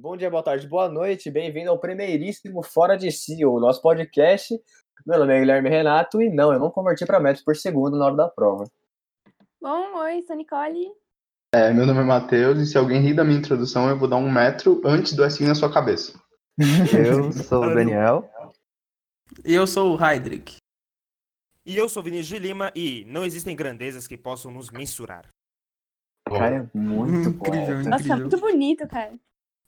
Bom dia, boa tarde, boa noite. Bem-vindo ao primeiríssimo Fora de Si, o nosso podcast. Meu nome é Guilherme Renato e não, eu não converti para metros por segundo na hora da prova. Bom, oi, sou Nicole. É, meu nome é Matheus e se alguém rir da minha introdução, eu vou dar um metro antes do assim na sua cabeça. Eu sou o Daniel. E eu sou o Heidrich. E eu sou Vinícius de Lima e não existem grandezas que possam nos mensurar. Cara, é muito bom. Incrível, Nossa, incrível. muito bonito, cara.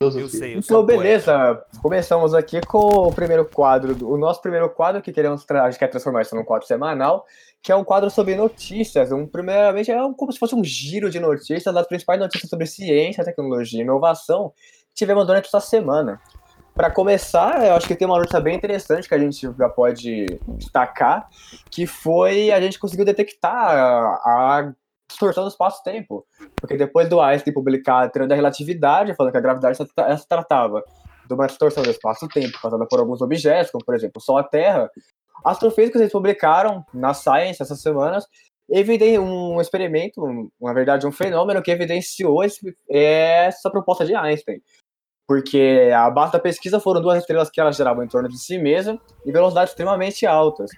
Eu sei, eu Então, sou poeta. beleza. Começamos aqui com o primeiro quadro, o nosso primeiro quadro que queremos tra- a gente quer transformar isso num quadro semanal, que é um quadro sobre notícias. Um, primeiramente, é um- como se fosse um giro de notícias, das principais notícias sobre ciência, tecnologia e inovação que tivemos durante essa semana. Para começar, eu acho que tem uma notícia bem interessante que a gente já pode destacar, que foi a gente conseguiu detectar a, a distorção do espaço-tempo. Porque depois do Einstein publicar a teoria da relatividade, falando que a gravidade se se tratava de uma distorção do espaço-tempo causada por alguns objetos, como por exemplo o Sol e a Terra, astrofísicos eles publicaram na Science essas semanas um experimento, um- na verdade um fenômeno que evidenciou esse- essa proposta de Einstein. Porque a base da pesquisa foram duas estrelas que elas geravam em torno de si mesma em velocidades extremamente altas.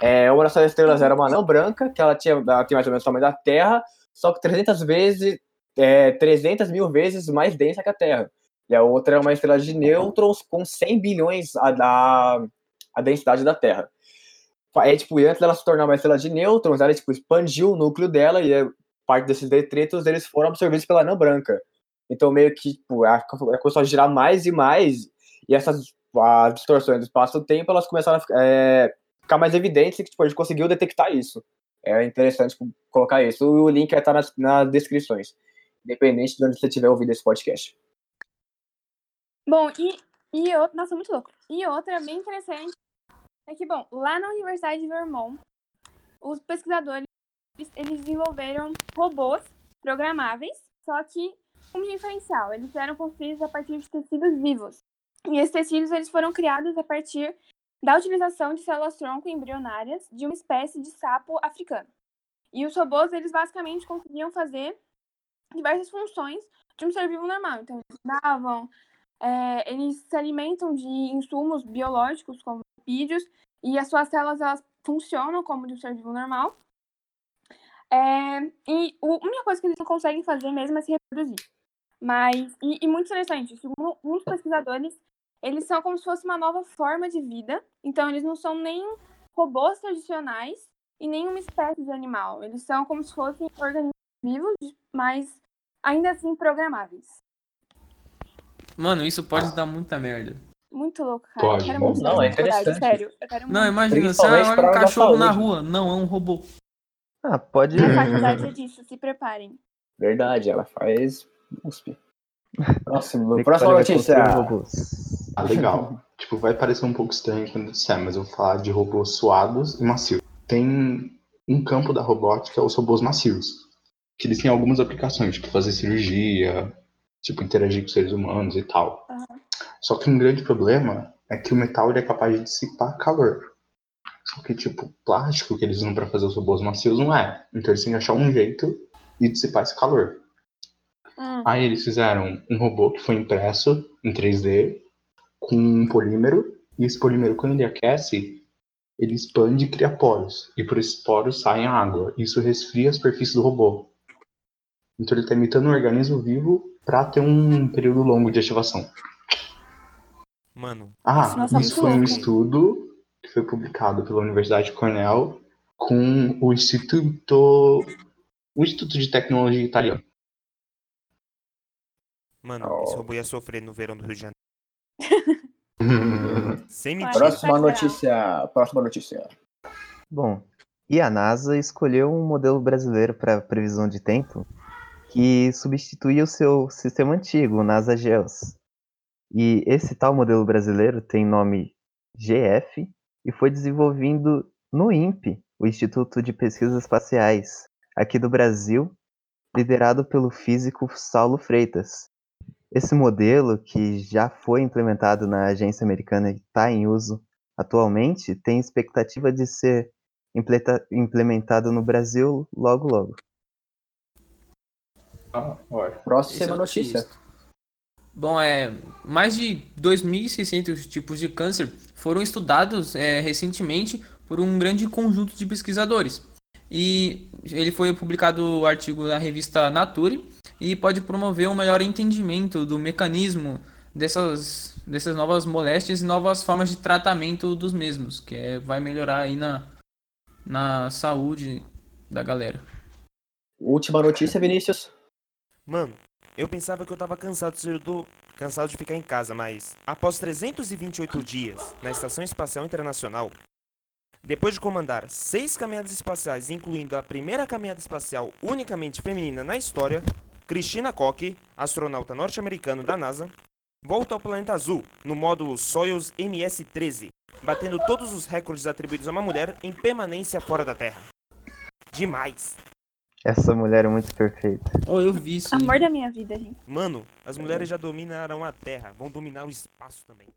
É, uma dessas estrelas era uma anã branca, que ela tinha, ela tinha mais ou menos o tamanho da Terra, só que 300 vezes, é, 300 mil vezes mais densa que a Terra. E a outra é uma estrela de nêutrons com 100 bilhões a, da, a densidade da Terra. É, tipo, antes dela se tornar uma estrela de nêutrons, ela tipo, expandiu o núcleo dela e é, parte desses detritos eles foram absorvidos pela anã branca. Então, meio que, tipo, ela começou a girar mais e mais, e essas as distorções do espaço-tempo, elas começaram a é, ficar mais evidentes e que, tipo, a gente conseguiu detectar isso. É interessante tipo, colocar isso. O link vai estar nas, nas descrições, independente de onde você estiver ouvindo esse podcast. Bom, e, e outra. Nossa, muito louco. E outra bem interessante é que, bom, lá na Universidade de Vermont, os pesquisadores eles desenvolveram robôs programáveis, só que um diferencial. Eles eram construídos a partir de tecidos vivos. E esses tecidos eles foram criados a partir da utilização de células-tronco embrionárias de uma espécie de sapo africano. E os robôs, eles basicamente conseguiam fazer diversas funções de um ser vivo normal. Então, eles navam, é, eles se alimentam de insumos biológicos, como lipídios, e as suas células elas funcionam como de um ser vivo normal. É, e a única coisa que eles não conseguem fazer mesmo é se reproduzir. Mas, e, e muito interessante, segundo muitos pesquisadores, eles são como se fosse uma nova forma de vida. Então, eles não são nem robôs tradicionais e nem uma espécie de animal. Eles são como se fossem organismos vivos, mas ainda assim programáveis. Mano, isso pode dar muita merda. Muito louco, cara. Pode. Eu quero muito não, é de verdade, interessante. Sério, eu quero Não, muito. imagina, você olha pra um cachorro na rua. Não, é um robô. Ah, pode. A faculdade é disso, se preparem. Verdade, ela faz USP. Próximo, próxima notícia. Ah, legal. tipo, vai parecer um pouco estranho quando disser, mas eu vou falar de robôs suados e macios. Tem um campo da robótica, os robôs macios. Que eles têm algumas aplicações, tipo fazer cirurgia, tipo interagir com seres humanos e tal. Aham. Só que um grande problema é que o metal ele é capaz de dissipar calor. Só que, tipo, o plástico que eles usam para fazer os robôs macios não é. Então eles têm que achar um jeito de dissipar esse calor. Hum, Aí eles fizeram um robô que foi impresso em 3D com um polímero, e esse polímero, quando ele aquece, ele expande e cria poros. E por esses poros saem água. Isso resfria a superfície do robô. Então ele está imitando um organismo vivo para ter um período longo de ativação. Mano, Ah, Nossa, isso foi um estudo que foi publicado pela Universidade de Cornell com o Instituto, o Instituto de Tecnologia Italiano. mano, Oh. esse robô ia sofrer no verão do Rio de Janeiro. Sem mentira. Próxima notícia. Próxima notícia. Bom, e a NASA escolheu um modelo brasileiro para previsão de tempo que substitui o seu sistema antigo, o NASA GEOS. E esse tal modelo brasileiro tem nome GF e foi desenvolvido no INPE, o Instituto de Pesquisas Espaciais, aqui do Brasil, liderado pelo físico Saulo Freitas. Esse modelo, que já foi implementado na agência americana e está em uso atualmente, tem expectativa de ser implementado no Brasil logo logo. Ah. Próxima é notícia. texto. Bom, é, mais de 2.600 tipos de câncer foram estudados é, recentemente por um grande conjunto de pesquisadores. E ele foi publicado o artigo na revista Nature e pode promover um melhor entendimento do mecanismo dessas, dessas novas moléstias e novas formas de tratamento dos mesmos, que é, vai melhorar aí na, na saúde da galera. Última notícia, Vinícius. Mano, eu pensava que eu tava cansado de ser do... cansado de ficar em casa, mas após 328 dias na Estação Espacial Internacional, depois de comandar seis caminhadas espaciais, incluindo a primeira caminhada espacial unicamente feminina na história, Christina Koch, astronauta norte-americano da NASA, volta ao planeta azul no módulo Soyuz MS-13, batendo todos os recordes atribuídos a uma mulher em permanência fora da Terra. Demais! Essa mulher é muito perfeita. Oh, eu vi isso. Amor da minha vida, gente. Mano, as mulheres já dominaram a Terra, vão dominar o espaço também.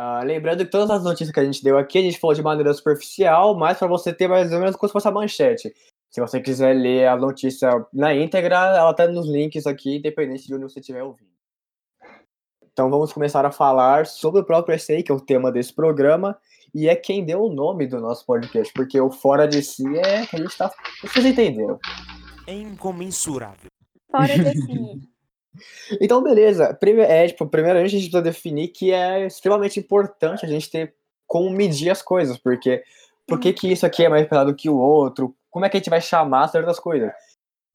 Ah, lembrando que todas as notícias que a gente deu aqui, a gente falou de maneira superficial, mas para você ter mais ou menos como se fosse a manchete. Se você quiser ler a notícia na íntegra, ela tá nos links aqui, independente de onde você estiver ouvindo. Então vamos começar a falar sobre o próprio ESEI, que é o tema desse programa, e é quem deu o nome do nosso podcast, porque o Fora de Si é que a gente tá. Vocês entenderam. É incomensurável. Fora de si. Então, beleza. Prime é, tipo, primeiramente a gente precisa definir que é extremamente importante a gente ter como medir as coisas, porque por que, que isso aqui é mais pesado que o outro? Como é que a gente vai chamar certas coisas?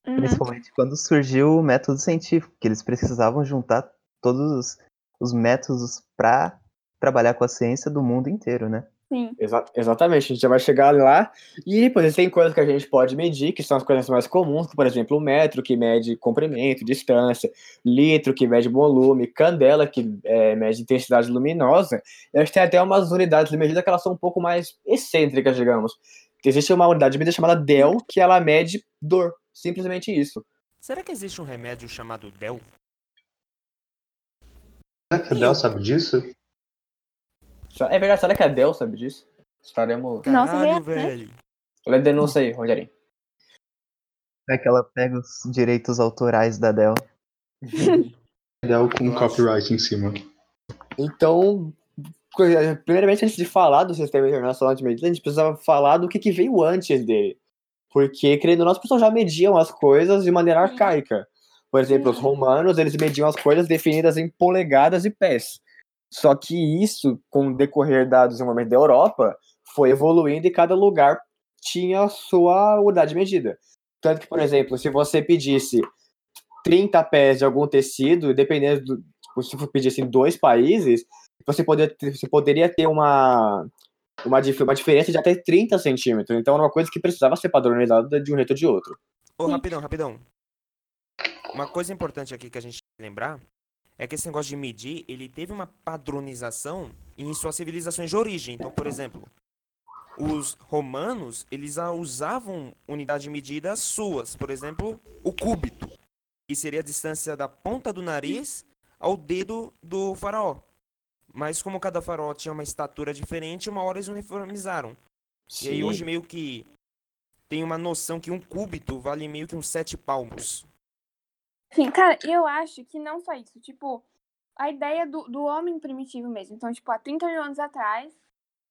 Uhum. Principalmente quando surgiu o método científico, que eles precisavam juntar todos os, os métodos para trabalhar com a ciência do mundo inteiro, né? Sim. Exa- exatamente, a gente já vai chegar lá. E depois tem coisas que a gente pode medir, que são as coisas mais comuns, como, por exemplo, o metro, que mede comprimento, distância, litro, que mede volume, candela, que é, mede intensidade luminosa. E a gente tem até umas unidades de medida que elas são um pouco mais excêntricas, digamos. Existe uma unidade de medida chamada DEL, que ela mede dor. Simplesmente isso. Será que existe um remédio chamado Del? Será que a Del sabe disso? É verdade, será que a DEL sabe disso? Estaremos. Nossa, Caralho, real, né? velho. Olha a denúncia aí, Rogerinho. É que ela pega os direitos autorais da Dell. Del com acho. copyright em cima. Então, primeiramente, antes de falar do sistema internacional de medida, a gente precisava falar do que, que veio antes dele. Porque, querendo ou não, as pessoas já mediam as coisas de maneira arcaica. Por exemplo, os romanos, eles mediam as coisas definidas em polegadas e pés. Só que isso, com o decorrer da desenvolvimento da Europa, foi evoluindo e cada lugar tinha a sua unidade de medida. Tanto que, por exemplo, se você pedisse 30 pés de algum tecido, dependendo do. tipo, Se você pedisse em dois países, você, poderia ter, você poderia ter uma, uma, uma diferença de até 30 centímetros. Então era uma coisa que precisava ser padronizada de um jeito ou de outro. Ô, Sim. rapidão, rapidão. Uma coisa importante aqui que a gente tem que lembrar é que esse negócio de medir, ele teve uma padronização em suas civilizações de origem. Então, por exemplo, os romanos, eles usavam unidade de medida suas. Por exemplo, o cúbito, que seria a distância da ponta do nariz ao dedo do faraó. Mas como cada faraó tinha uma estatura diferente, uma hora eles uniformizaram. E aí hoje meio que tem uma noção que um cúbito vale meio que uns sete palmos. Sim, cara, eu acho que não só isso. Tipo, a ideia do, do homem primitivo mesmo. Então, tipo, há 30 mil anos atrás,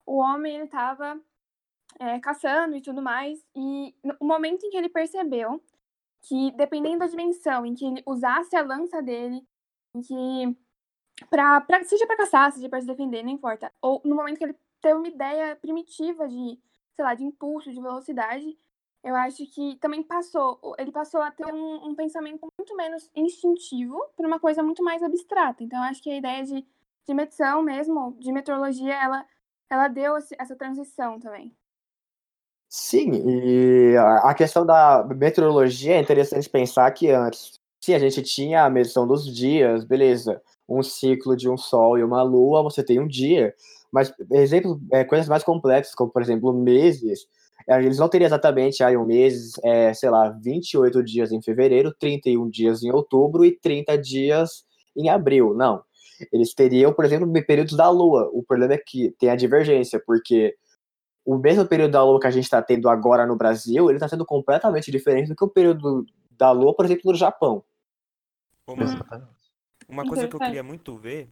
o homem, ele tava é, caçando e tudo mais. E no o momento em que ele percebeu que, dependendo da dimensão em que ele usasse a lança dele, em que, pra, pra, seja pra caçar, seja pra se defender, não importa. Ou no momento que ele teve uma ideia primitiva de, sei lá, de impulso, de velocidade, eu acho que também passou, ele passou a ter um, um pensamento muito menos instintivo para uma coisa muito mais abstrata. Então, acho que a ideia de, de medição mesmo, de meteorologia, ela, ela deu essa transição também. Sim, e a questão da meteorologia é interessante pensar que antes, se a gente tinha a medição dos dias, beleza, um ciclo de um sol e uma lua, você tem um dia, mas exemplo, é, coisas mais complexas, como por exemplo meses, eles não teriam exatamente aí um mês, é, sei lá, 28 dias em fevereiro, 31 dias em outubro e 30 dias em abril, não. Eles teriam, por exemplo, períodos da lua. O problema é que tem a divergência, porque o mesmo período da Lua que a gente está tendo agora no Brasil, ele está sendo completamente diferente do que o período da Lua, por exemplo, no Japão. Ô, mano, Exatamente. uma coisa que eu queria muito ver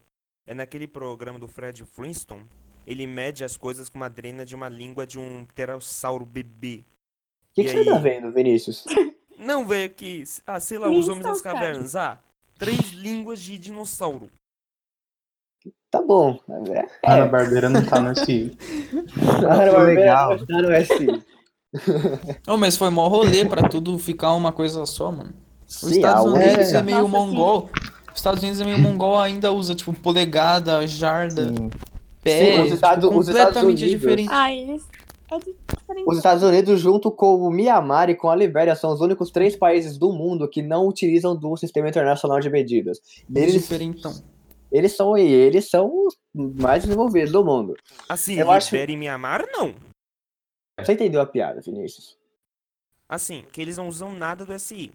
é naquele programa do Fred Flintstone, ele mede as coisas com uma drena de uma língua de um pterossauro bebê. O que, que você tá aí? vendo, Vinícius? Não, velho, que, ah, sei lá, os homens das cavernas, ah, três línguas de dinossauro. Tá bom. É, A Ana. Barbeira não tá nesse. Ana Barbera legal. não tá no SI. Ô, mas foi mó rolê pra tudo ficar uma coisa só, mano. Os Sim, Estados a Unidos é, é meio Nossa, sim. mongol. Os Estados Unidos é meio mongol, ainda usa, tipo, polegada, jarda, Sim. Pé. Sim, os Estados- tipo, os Estados completamente Unidos. diferente. Ah, eles. É diferente. Os Estados Unidos, junto com o Mianmar e com a Libéria, são os únicos três países do mundo que não utilizam do sistema internacional de medidas. Eles, Diferentão. eles são eles são os mais desenvolvidos do mundo. Assim, Eu acho- Libéria e Mianmar, não. Você entendeu a piada, Vinícius? Assim, que eles não usam nada do SI.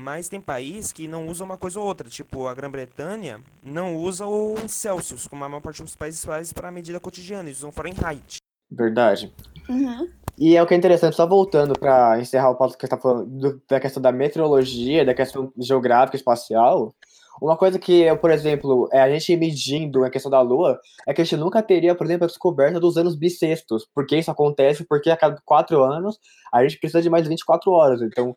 Mas tem país que não usa uma coisa ou outra. Tipo, a Grã-Bretanha não usa o Celsius, como a maior parte dos países faz para medida cotidiana. Eles usam Fahrenheit. Verdade. Uhum. E é o que é interessante, só voltando para encerrar o ponto que você está falando do- da questão da meteorologia, da questão geográfica e espacial. Uma coisa que, eu, por exemplo, é a gente medindo a questão da Lua, é que a gente nunca teria, por exemplo, a descoberta dos anos bissextos. Porque isso acontece porque a cada quatro anos a gente precisa de mais 24 horas. Então,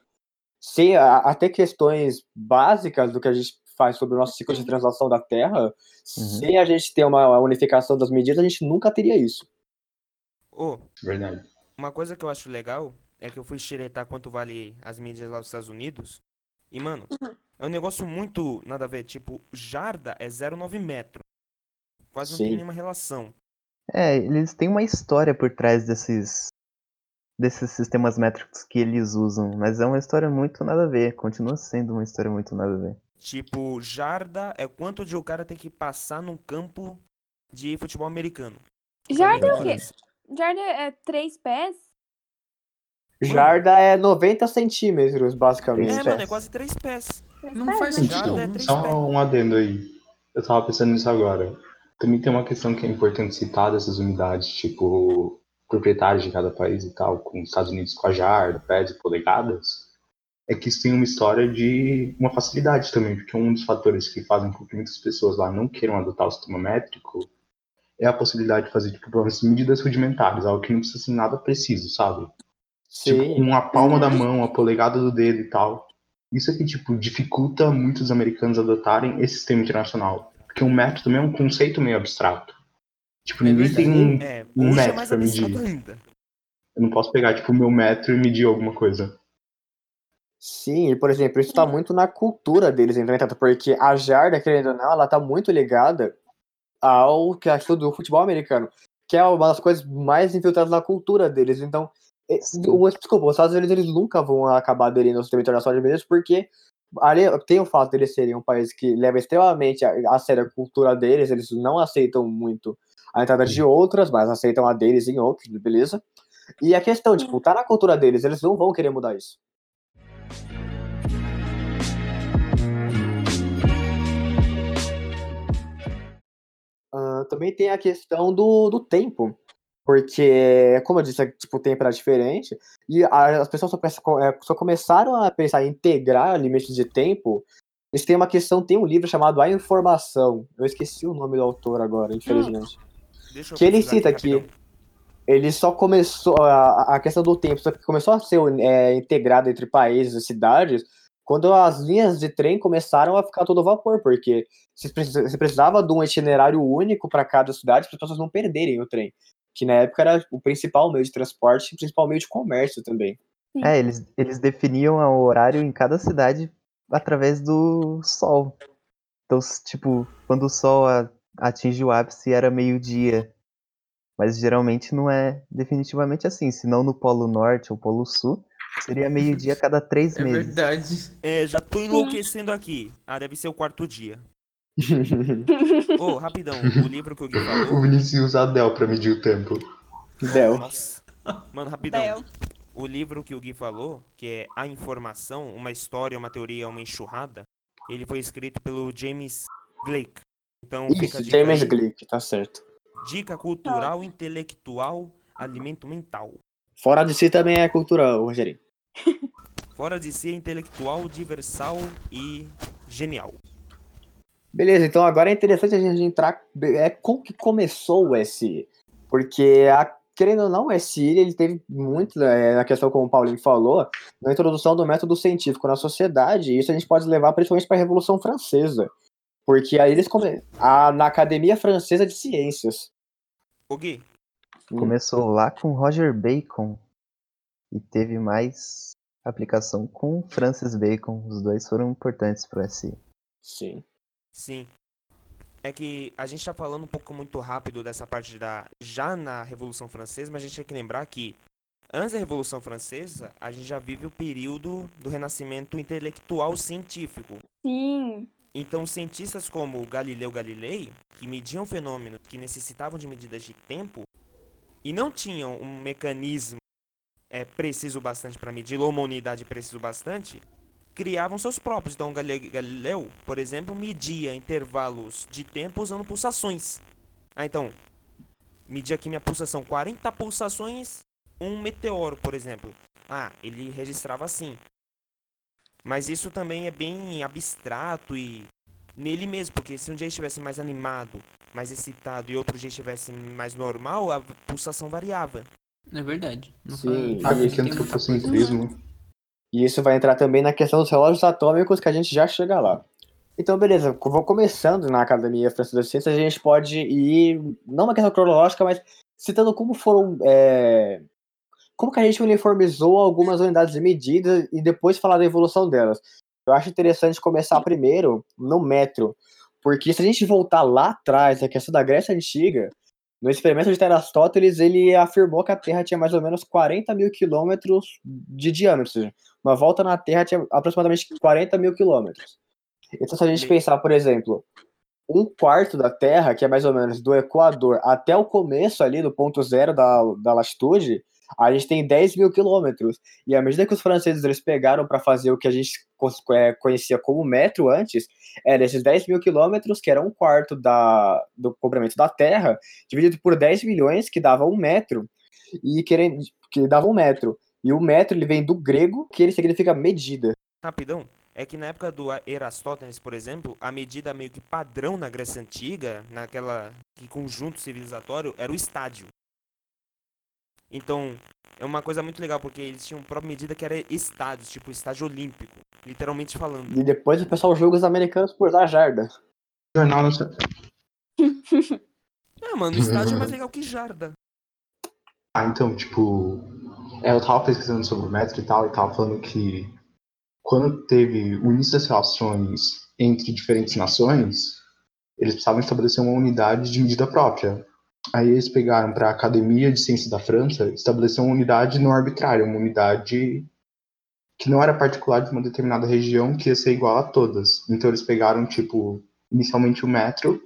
sem a- até questões básicas do que a gente faz sobre o nosso ciclo de translação da Terra, sem a gente ter uma unificação das medidas, a gente nunca teria isso. Ô, Verdade. uma coisa que eu acho legal é que eu fui xeretar quanto vale as mídias lá dos Estados Unidos. E, mano, é um negócio muito nada a ver. Tipo, jarda é 0,9 metro. Quase não tem Sim. nenhuma relação. É, eles têm uma história por trás desses desses sistemas métricos que eles usam, mas é uma história muito nada a ver, continua sendo uma história muito nada a ver. Tipo, jarda é quanto de o cara tem que passar num campo de futebol americano. Jarda é o quê? Jarda é três pés? Jarda é 90 centímetros, basicamente. É, mano, é quase três pés. Três Não pés, faz né? sentido. É Só pés. um adendo aí. Eu tava pensando nisso agora. Também tem uma questão que é importante citar dessas unidades, tipo, proprietários de cada país e tal, com os Estados Unidos com a jarda, pés e polegadas, é que isso tem uma história de uma facilidade também, porque um dos fatores que fazem com que muitas pessoas lá não queiram adotar o sistema métrico é a possibilidade de fazer, tipo, medidas rudimentares, algo que não precisa ser nada preciso, sabe? Tipo, Sim. com a palma da mão, a polegada do dedo e tal. Isso é que, tipo, dificulta muitos americanos adotarem esse sistema internacional. Porque um metro também é um conceito meio abstrato. Tipo, É ninguém tem um... É, Um é metro mais pra medir. ainda. Eu não posso pegar, tipo, o meu metro e medir alguma coisa. Sim, e por exemplo, isso tá muito na cultura deles, entretanto, porque a jarda, querendo ou não, ela tá muito ligada ao que acho do futebol americano, que é uma das coisas mais infiltradas na cultura deles. Então, o- desculpa, os Estados Unidos eles nunca vão acabar aderindo ao sistema internacional de medidas, porque ali tem o fato deles serem um país que leva extremamente a, a sério a cultura deles, eles não aceitam muito a entrada de outras, mas aceitam a deles em outros, beleza? E a questão, tipo, tá na cultura deles, eles não vão querer mudar isso. Ah, também tem a questão do, do tempo. Porque, como eu disse, é, tipo, o tempo era diferente. E a- as pessoas só, pensam- é, só começaram a pensar em integrar limites de tempo. Eles têm uma questão, tem um livro chamado A Informação. Eu esqueci o nome do autor agora, infelizmente. Deixa eu Que ele cita aqui. Ele só começou. A, a questão do tempo só que começou a ser é, integrada entre países e cidades quando as linhas de trem começaram a ficar todo vapor, porque você precisava de um itinerário único para cada cidade para as pessoas não perderem o trem. Que na época era o principal meio de transporte e o principal meio de comércio também. É, eles, eles definiam o horário em cada cidade através do sol. Então, tipo, quando o sol a- atinge o ápice era meio-dia. Mas geralmente não é definitivamente assim. Senão no Polo Norte ou Polo Sul, seria meio-dia a cada três É meses. verdade. É, já tô enlouquecendo aqui. Ah, deve ser o quarto dia. Ô, rapidão, o livro que o Gui O falou. Vinicius usa a Dell pra medir o tempo. Del. Nossa. Mano, rapidão. Del. O livro que o Gui falou, que é A Informação, uma história, uma teoria, uma enxurrada, ele foi escrito pelo James Blake. Então Isso, James aí. Glick, tá certo. Dica cultural, intelectual, alimento mental. Fora de si também é cultura, Rogerinho. Fora de si é intelectual, universal e genial. Beleza, então agora é interessante a gente entrar. É, como que começou o SI? Porque, a, querendo ou não, o SI ele teve muito, é, na questão como o Paulinho falou, na introdução do método científico na sociedade, e isso a gente pode levar principalmente para a Revolução Francesa. Porque aí eles come... a, na Academia Francesa de Ciências. O Gui, Hum. Começou lá com Roger Bacon e teve mais aplicação com Francis Bacon. Os dois foram importantes para SI. Sim. sim. É que a gente tá falando um pouco muito rápido dessa parte da. Já na Revolução Francesa, mas a gente tem que lembrar que antes da Revolução Francesa, a gente já vive o período do renascimento intelectual científico. Sim. Então, cientistas como Galileu Galilei, que mediam fenômenos que necessitavam de medidas de tempo e não tinham um mecanismo é, preciso bastante para medir, ou uma unidade preciso bastante, criavam seus próprios. Então, Galileu, por exemplo, media intervalos de tempo usando pulsações. Ah, então, media aqui minha pulsação, 40 pulsações, um meteoro, por exemplo. Ah, ele registrava assim. Mas isso também é bem abstrato e nele mesmo, porque se um dia estivesse mais animado, mais excitado e outro dia estivesse mais normal, a pulsação variava. É verdade. Nunca- Sim. Ah, muita antropocentrismo. E isso vai entrar também na questão dos relógios atômicos, que a gente já chega lá. Então, beleza, vou começando na Academia Francesa de Ciências, a gente pode ir, não uma questão cronológica, mas citando como foram. é, como que a gente uniformizou algumas unidades de medida e depois falar da evolução delas. Eu acho interessante começar primeiro no metro, porque se a gente voltar lá atrás, na questão da Grécia Antiga, no experimento de Aristóteles, ele afirmou que a Terra tinha mais ou menos 40 mil quilômetros de diâmetro, uma volta na Terra tinha aproximadamente 40 mil quilômetros. Então, se a gente pensar, por exemplo, um quarto da Terra, que é mais ou menos do Equador até o começo ali, do ponto zero da, da latitude, a gente tem 10 mil quilômetros. E à medida que os franceses eles pegaram para fazer o que a gente é, conhecia como metro antes, era esses 10 mil quilômetros, que era um quarto da, do comprimento da Terra, dividido por 10 milhões, que dava um metro, e querendo, que dava um metro. E o metro ele vem do grego, que ele significa medida. Rapidão, é que na época do Erastótenes, por exemplo, a medida meio que padrão na Grécia Antiga, naquela que conjunto civilizatório, era o estádio. Então, é uma coisa muito legal, porque eles tinham própria medida que era estádios, tipo estádio olímpico, literalmente falando. E depois o pessoal julga os americanos por dar jarda. Jornal Nacional. Ah, mano, estádio é mais legal que jarda. Ah, então, tipo, é, eu tava pesquisando sobre o metro e tal, e tava falando que quando teve o início das relações entre diferentes nações, eles precisavam estabelecer uma unidade de medida própria. Aí eles pegaram para a Academia de Ciências da França, estabelecer uma unidade não arbitrária, uma unidade que não era particular de uma determinada região, que ia ser igual a todas. Então eles pegaram, tipo, inicialmente o metro,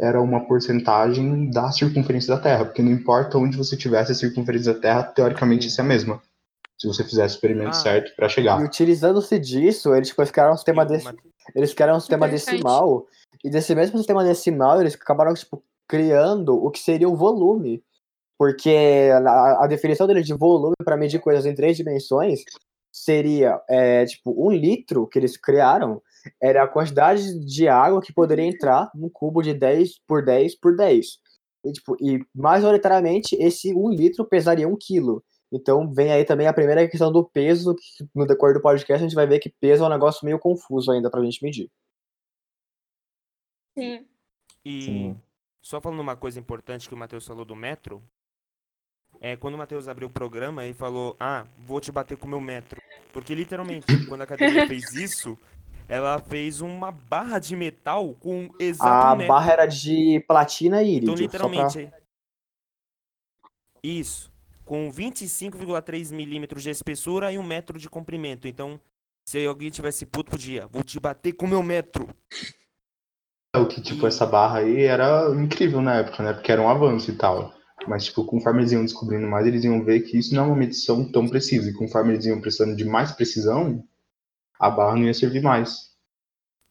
era uma porcentagem da circunferência da Terra, porque não importa onde você tivesse a circunferência da Terra, teoricamente isso é a mesma. Se você fizesse o experimento Ah. certo para E chegar. utilizando-se disso, eles depois criaram um sistema, E ma- eles criaram um sistema decimal, e desse mesmo sistema decimal, eles acabaram tipo, criando o que seria o volume. Porque a, a definição deles de volume para medir coisas em três dimensões seria, é, tipo, um litro que eles criaram era a quantidade de água que poderia entrar num cubo de 10 por 10 por 10. E, tipo, e majoritariamente, esse um litro pesaria um quilo. Então vem aí também a primeira questão do peso, que no decorrer do podcast a gente vai ver que peso é um negócio meio confuso ainda pra gente medir. Sim. E Sim. Só falando uma coisa importante que o Matheus falou do metro, é quando o Matheus abriu o programa e falou, ah, vou te bater com o meu metro. Porque literalmente, quando a academia fez isso, ela fez uma barra de metal com exato A metro. barra era de platina e Então, irídio. só pra- literalmente. Isso. Com 25,3 milímetros de espessura e um metro de comprimento. Então, se alguém tivesse puto, podia. Vou te bater com o meu metro. O que, tipo, essa barra aí era incrível na época, né? Porque era um avanço e tal. Mas, tipo, conforme eles iam descobrindo mais, eles iam ver que isso não é uma medição tão precisa. E conforme eles iam precisando de mais precisão, a barra não ia servir mais.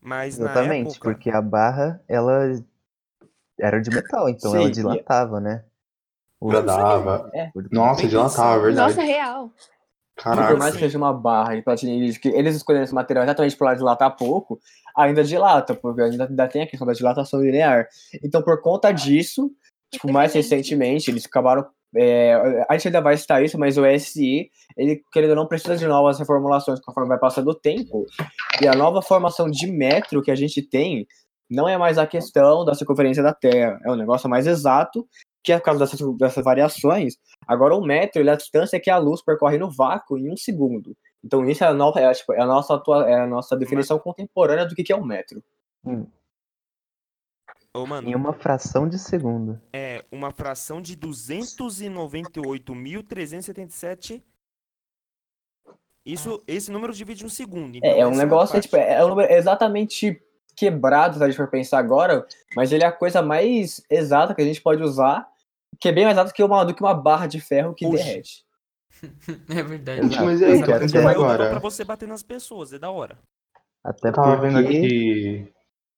Mas Exatamente, época. porque a barra, ela era de metal, então ela Sim, e- dilatava, né? Gradava. É. Nossa, dilatava, é verdade. Nossa, real. Caraca. por mais que seja uma barra de platina que eles escolheram esse material exatamente para dilatar pouco, ainda dilata, porque ainda, ainda tem a questão da dilatação linear. Então, por conta disso, tipo, mais recentemente, eles acabaram. é, a gente ainda vai citar isso, mas o SI, ele, querendo ou não, precisa de novas reformulações conforme vai passando o tempo. E a nova formação de metro que a gente tem não é mais a questão da circunferência da Terra, é um negócio mais exato, que é por causa dessas, dessas variações. Agora, o metro ele é a distância que a luz percorre no vácuo em um segundo. Então, isso é a, nova, é, tipo, é a, nossa, atua, é a nossa definição contemporânea do que, que é um metro. Ô, mano, Em uma fração de segundo. é uma fração de 298.377. Isso, esse número divide um segundo. então É, é um uma negócio, é, tipo, é um número exatamente quebrado, se a gente for pensar agora, mas ele é a coisa mais exata que a gente pode usar, que é bem mais exato que uma, do que uma barra de ferro que Puxa. derrete. É verdade. Gente, mas e aí, tô Até usar pra agora. você bater nas pessoas, é da hora. Até Eu tava vendo porque aqui.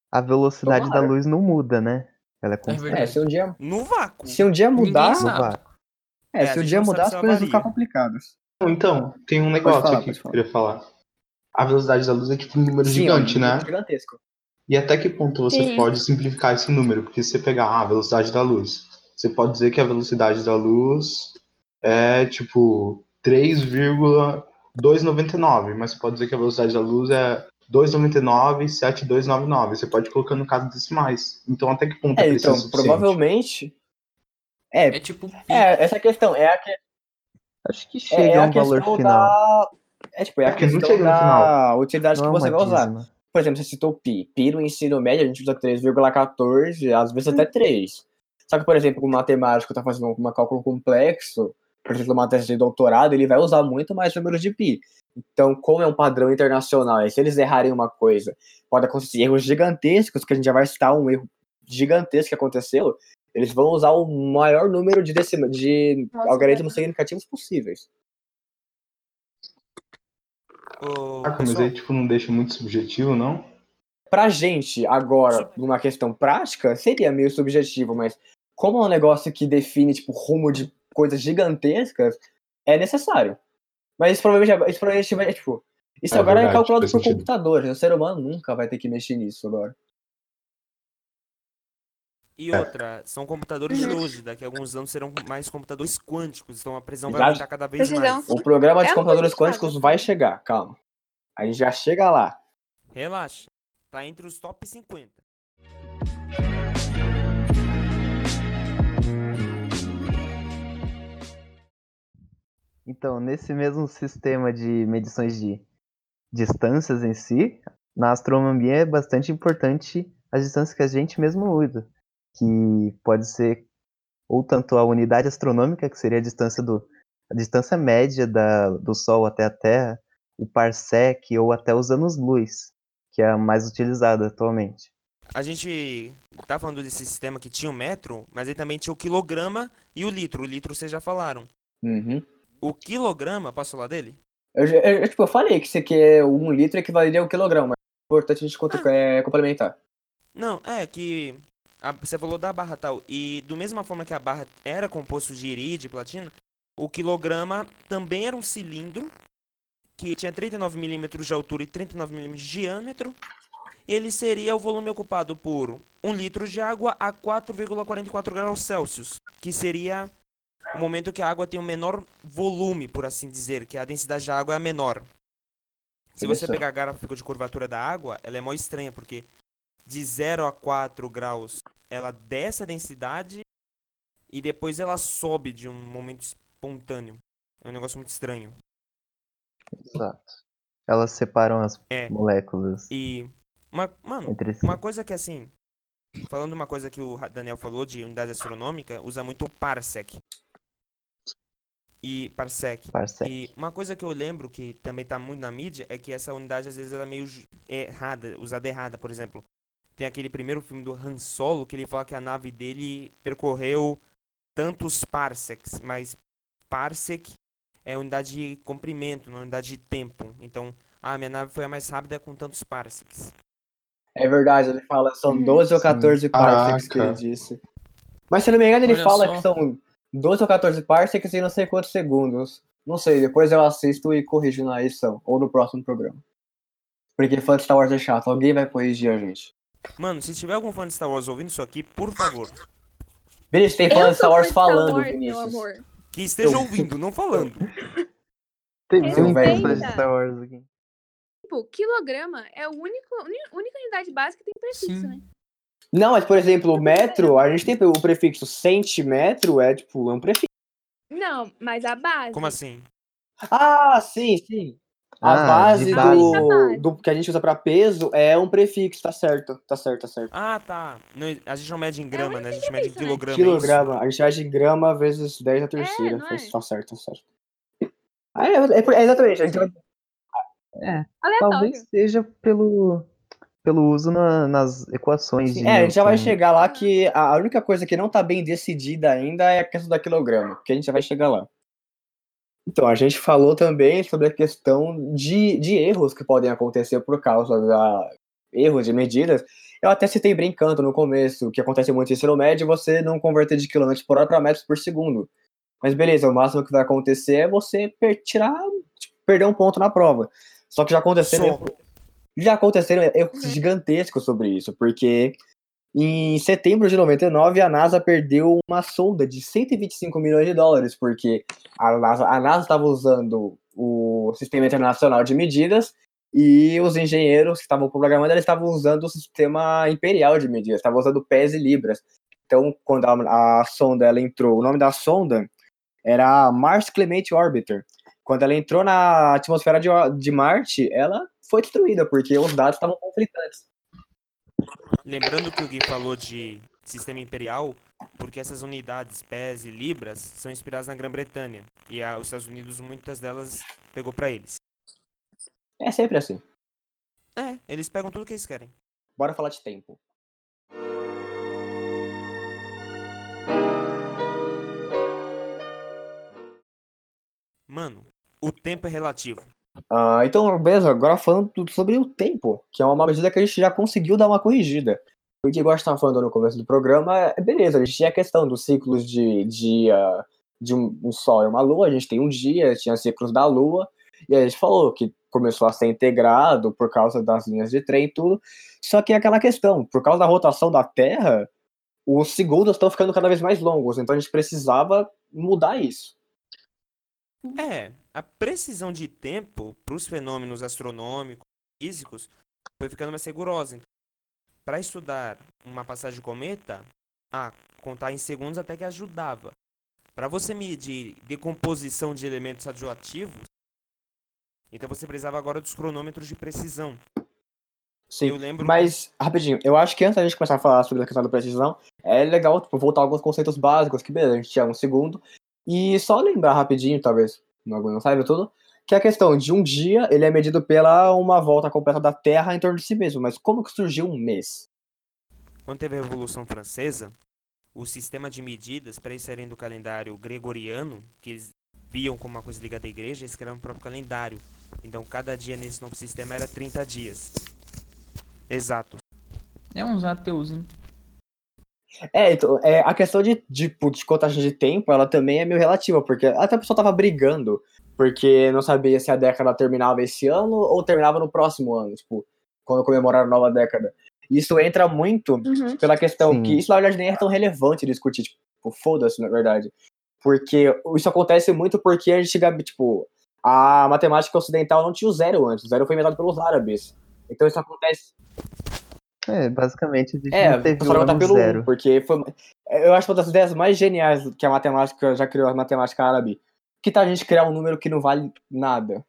a velocidade Tomara. da luz não muda, né? Ela é É constante. É, verdade. se um dia, No vácuo. se um dia mudar, no vácuo. é, É, se um dia mudar, as coisas vão ficar complicadas. Então, tem um negócio falar, aqui que eu queria falar. A velocidade da luz é tipo um número Sim, gigante, é um né? número Gigantesco. E até que ponto você Sim. pode simplificar esse número? Porque se você pegar ah, a velocidade da luz, você pode dizer que a velocidade da luz é tipo 3,299, mas você pode dizer que a velocidade da luz é 299,7299. Você pode colocar no caso decimais. Então até que ponto é, É, então, provavelmente. É, É tipo. é, essa questão é a, que- Acho que é, chega é a a um valor questão final. da. É tipo, é a Porque não questão da utilidade Não que é você vai usar. Por exemplo, você citou pi. Pi no ensino médio a gente usa 3,14, às vezes até 3. Só que, por exemplo, o matemático está fazendo um cálculo complexo, por exemplo, uma tese de doutorado, ele vai usar muito mais números de pi. Então, como é um padrão internacional, e se eles errarem uma coisa, pode acontecer erros gigantescos, que a gente já vai citar um erro gigantesco que aconteceu, eles vão usar o maior número de, decima, de Nossa, algoritmos significativos possíveis. Ô, Ah, mas aí tipo, não deixa muito subjetivo, não? Pra gente, agora, numa questão prática, seria meio subjetivo, mas como é um negócio que define, tipo, rumo de coisas gigantescas, é necessário. Mas isso provavelmente, isso provavelmente vai, tipo, isso É agora é verdade, calculado faz por sentido. computadores, o ser humano nunca vai ter que mexer nisso agora. E É. outra, são computadores de hoje, daqui a alguns anos serão mais computadores quânticos, então a precisão vai aumentar cada vez Precisão. mais. O programa de É computadores quânticos vai chegar, calma. A gente já chega lá. Relaxa, tá entre os top 50. Então, nesse mesmo sistema de medições de distâncias em si, na astronomia é bastante importante as distâncias que a gente mesmo usa, que pode ser ou tanto a unidade astronômica, que seria a distância do a distância média da, do Sol até a Terra, o parsec ou até os anos-luz, que é a mais utilizada atualmente. A gente tá falando desse sistema que tinha o metro, mas aí também tinha o quilograma e o litro. O litro vocês já falaram. Uhum. O quilograma, posso falar dele? Eu, já- eu, tipo, eu falei que isso aqui é um litro equivaleria a um quilograma, mas é importante a gente contra- é, complementar. Não, é que a- você falou da barra tal. E do mesma forma que a barra era composto de irídio e platina, o quilograma também era um cilindro que tinha 39 milímetros de altura e 39 milímetros de diâmetro. Ele seria o volume ocupado por um litro de água a 4,44 graus Celsius, que seria o momento que a água tem o menor volume, por assim dizer, que a densidade da água é a menor. Se você pegar a gráfico de curvatura da água, ela é mó estranha, porque de 0 a 4 graus ela desce a densidade e depois ela sobe de um momento espontâneo. É um negócio muito estranho. Exato. Elas separam as É. moléculas E uma, mano, si. uma coisa que assim, falando uma coisa que o Daniel falou de unidade astronômica, usa muito o parsec. E parsec. Parsec. E uma coisa que eu lembro que também tá muito na mídia é que essa unidade às vezes ela é meio errada, usada errada, por exemplo. Tem aquele primeiro filme do Han Solo que ele fala que a nave dele percorreu tantos parsecs, mas parsec é unidade de comprimento, não unidade de tempo. Então, ah, minha nave foi a mais rápida com tantos parsecs. É verdade, ele fala, são Uhum. 12 ou Sim. 14 parsecs que ele Caraca. disse. Mas se não me engano, ele Olha fala só. que são 12 ou 14 parsecs e não sei quantos segundos. Não sei, depois eu assisto e corrijo na edição, ou no próximo programa. Porque fã de Star Wars é chato, alguém vai corrigir a gente. Mano, se tiver algum fã de Star Wars ouvindo isso aqui, por favor, Vinícius, tem fã de Star Wars fã Star falando, Wars, meu Vinícius. que esteja Eu- ouvindo, não falando. Tem muitas fãs de Star Wars aqui. Tipo, quilograma é a única, única unidade básica que tem prefixo, Sim. né? Não, mas por exemplo, o metro, a gente tem o prefixo centímetro, é tipo, é um prefixo. Não, mas a base. Como assim? Ah, sim, sim. A Ah, base de do, base. do que a gente usa pra peso é um prefixo, tá certo, tá certo, tá certo. Ah, tá. Não, a gente não mede em grama, né? A gente mede em isso, né? quilograma. é isso? Quilograma, a gente vai de grama vezes 10 na terceira. não tá- é? Tá certo, tá certo. Ah, é, é, é exatamente, a gente vai É, Aleatório. talvez seja pelo, pelo uso na- nas equações de Sim, é, a gente já vai Newton. chegar lá que a única coisa que não tá bem decidida ainda é a questão da quilograma, que a gente já vai chegar lá. Então, a gente falou também sobre a questão de, de erros que podem acontecer por causa da erros de medidas. Eu até citei brincando no começo, que acontece muito em ensino médio, você não converter de quilômetros por hora para metros por segundo. Mas beleza, o máximo que vai acontecer é você per- tirar, tipo, perder um ponto na prova. Só que já aconteceram Só. Erros- já aconteceram erros Uhum. gigantescos sobre isso, porque em setembro de 99 a NASA perdeu uma sonda de 125 milhões de dólares, porque a NASA estava usando o Sistema Internacional de Medidas e os engenheiros que estavam programando eles estavam usando o Sistema Imperial de Medidas, estavam usando pés e libras. Então, quando a, a sonda ela entrou, o nome da sonda era Mars Clement Orbiter. Quando ela entrou na atmosfera de, de Marte, ela foi destruída, porque os dados estavam conflitantes. Lembrando que o Gui falou de sistema imperial, porque essas unidades, pés e libras, são inspiradas na Grã-Bretanha. E a- os Estados Unidos, muitas delas, pegou pra eles. É sempre assim. É, eles pegam tudo que eles querem. Bora falar de tempo. Mano, o tempo é relativo. Ah, então, beleza, agora falando sobre o tempo, que é uma medida que a gente já conseguiu dar uma corrigida. Igual a gente estava falando no começo do programa, é- beleza, a gente tinha a questão dos ciclos de dia, de um, um sol e uma lua, a gente tem um dia, tinha ciclos da lua, e a gente falou que começou a ser integrado por causa das linhas de trem e tudo. Só que é aquela questão, por causa da rotação da Terra, os segundos estão ficando cada vez mais longos, então a gente precisava mudar isso. É, a precisão de tempo para os fenômenos astronômicos, físicos, foi ficando mais rigorosa. Para estudar uma passagem de cometa, ah, contar em segundos até que ajudava. Para você medir decomposição de elementos radioativos, então você precisava agora dos cronômetros de precisão. Sim, Eu lembro Mas, rapidinho, eu acho que antes da gente começar a falar sobre a questão da precisão, é legal tipo, voltar a alguns conceitos básicos, que beleza, a gente tinha um segundo. E só lembrar rapidinho, talvez alguém não saiba tudo, que a questão de um dia, ele é medido pela uma volta completa da Terra em torno de si mesmo. Mas como que surgiu um mês? Quando teve a Revolução Francesa, o sistema de medidas, para eles saírem do calendário gregoriano, que eles viam como uma coisa ligada à igreja, eles criaram o próprio calendário. Então, cada dia nesse novo sistema era 30 dias. Exato. É uns ateus, hein? É, então, é, a questão de, de, tipo, de contagem de tempo, ela também é meio relativa, porque até a pessoa tava brigando, porque não sabia se a década terminava esse ano ou terminava no próximo ano, tipo, quando comemorar a nova década. Isso entra muito Uhum. pela questão Sim. que isso, na verdade, nem é tão relevante discutir, tipo, foda-se, na verdade. Porque isso acontece muito porque a gente, tipo, a matemática ocidental não tinha o zero antes, o zero foi inventado pelos árabes. Então isso acontece. É, basicamente a gente É, não teve botar pelo zero. um, porque foi. Eu acho uma das ideias mais geniais que a matemática já criou, a matemática árabe. Que tal a gente criar um número que não vale nada?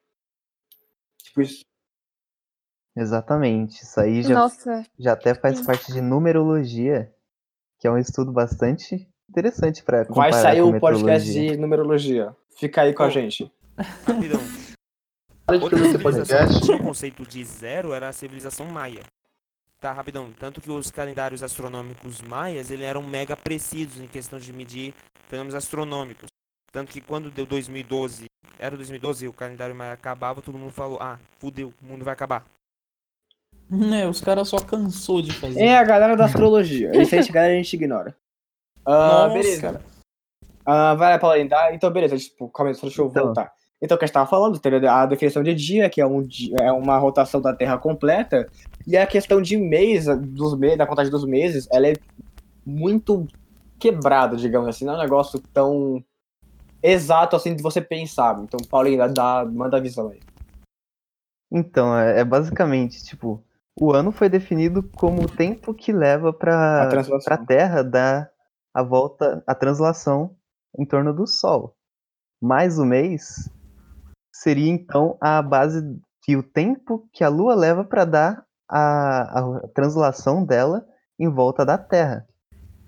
Tipo isso. Exatamente. Isso aí já, Nossa, já até faz Sim. parte de numerologia, que é um estudo bastante interessante para Vai sair com o podcast de numerologia. Fica aí com a Bom. gente. Rapidão. Outra civilização que tinha o conceito de zero era a civilização maia. Tá, rapidão. Tanto que os calendários astronômicos maias, eles eram mega precisos em questão de medir fenômenos astronômicos. Tanto que quando deu 2012, era 2012 e o calendário maia acabava, todo mundo falou, ah, fudeu, o mundo vai acabar. É, os caras só cansou de fazer. É a galera da astrologia. Esse aí, galera, a gente ignora. Ah, Nossa, beleza. Ah, vai lá, Paulinho. Dá... Então, beleza. Tipo, calma aí, deixa eu Então. voltar. Então, o que a gente tava falando, a definição de dia, que é, um, é uma rotação da Terra completa, e a questão de mês, dos me... da contagem dos meses, ela é muito quebrada, digamos assim. Não é um negócio tão exato assim de você pensar. Então, Paulinho, dá, manda a visão aí. Então, é, é basicamente, tipo, o ano foi definido como o tempo que leva para a Terra dar a volta, a translação em torno do Sol. Mais o mês seria então a base que o tempo que a Lua leva para dar a, a translação dela em volta da Terra.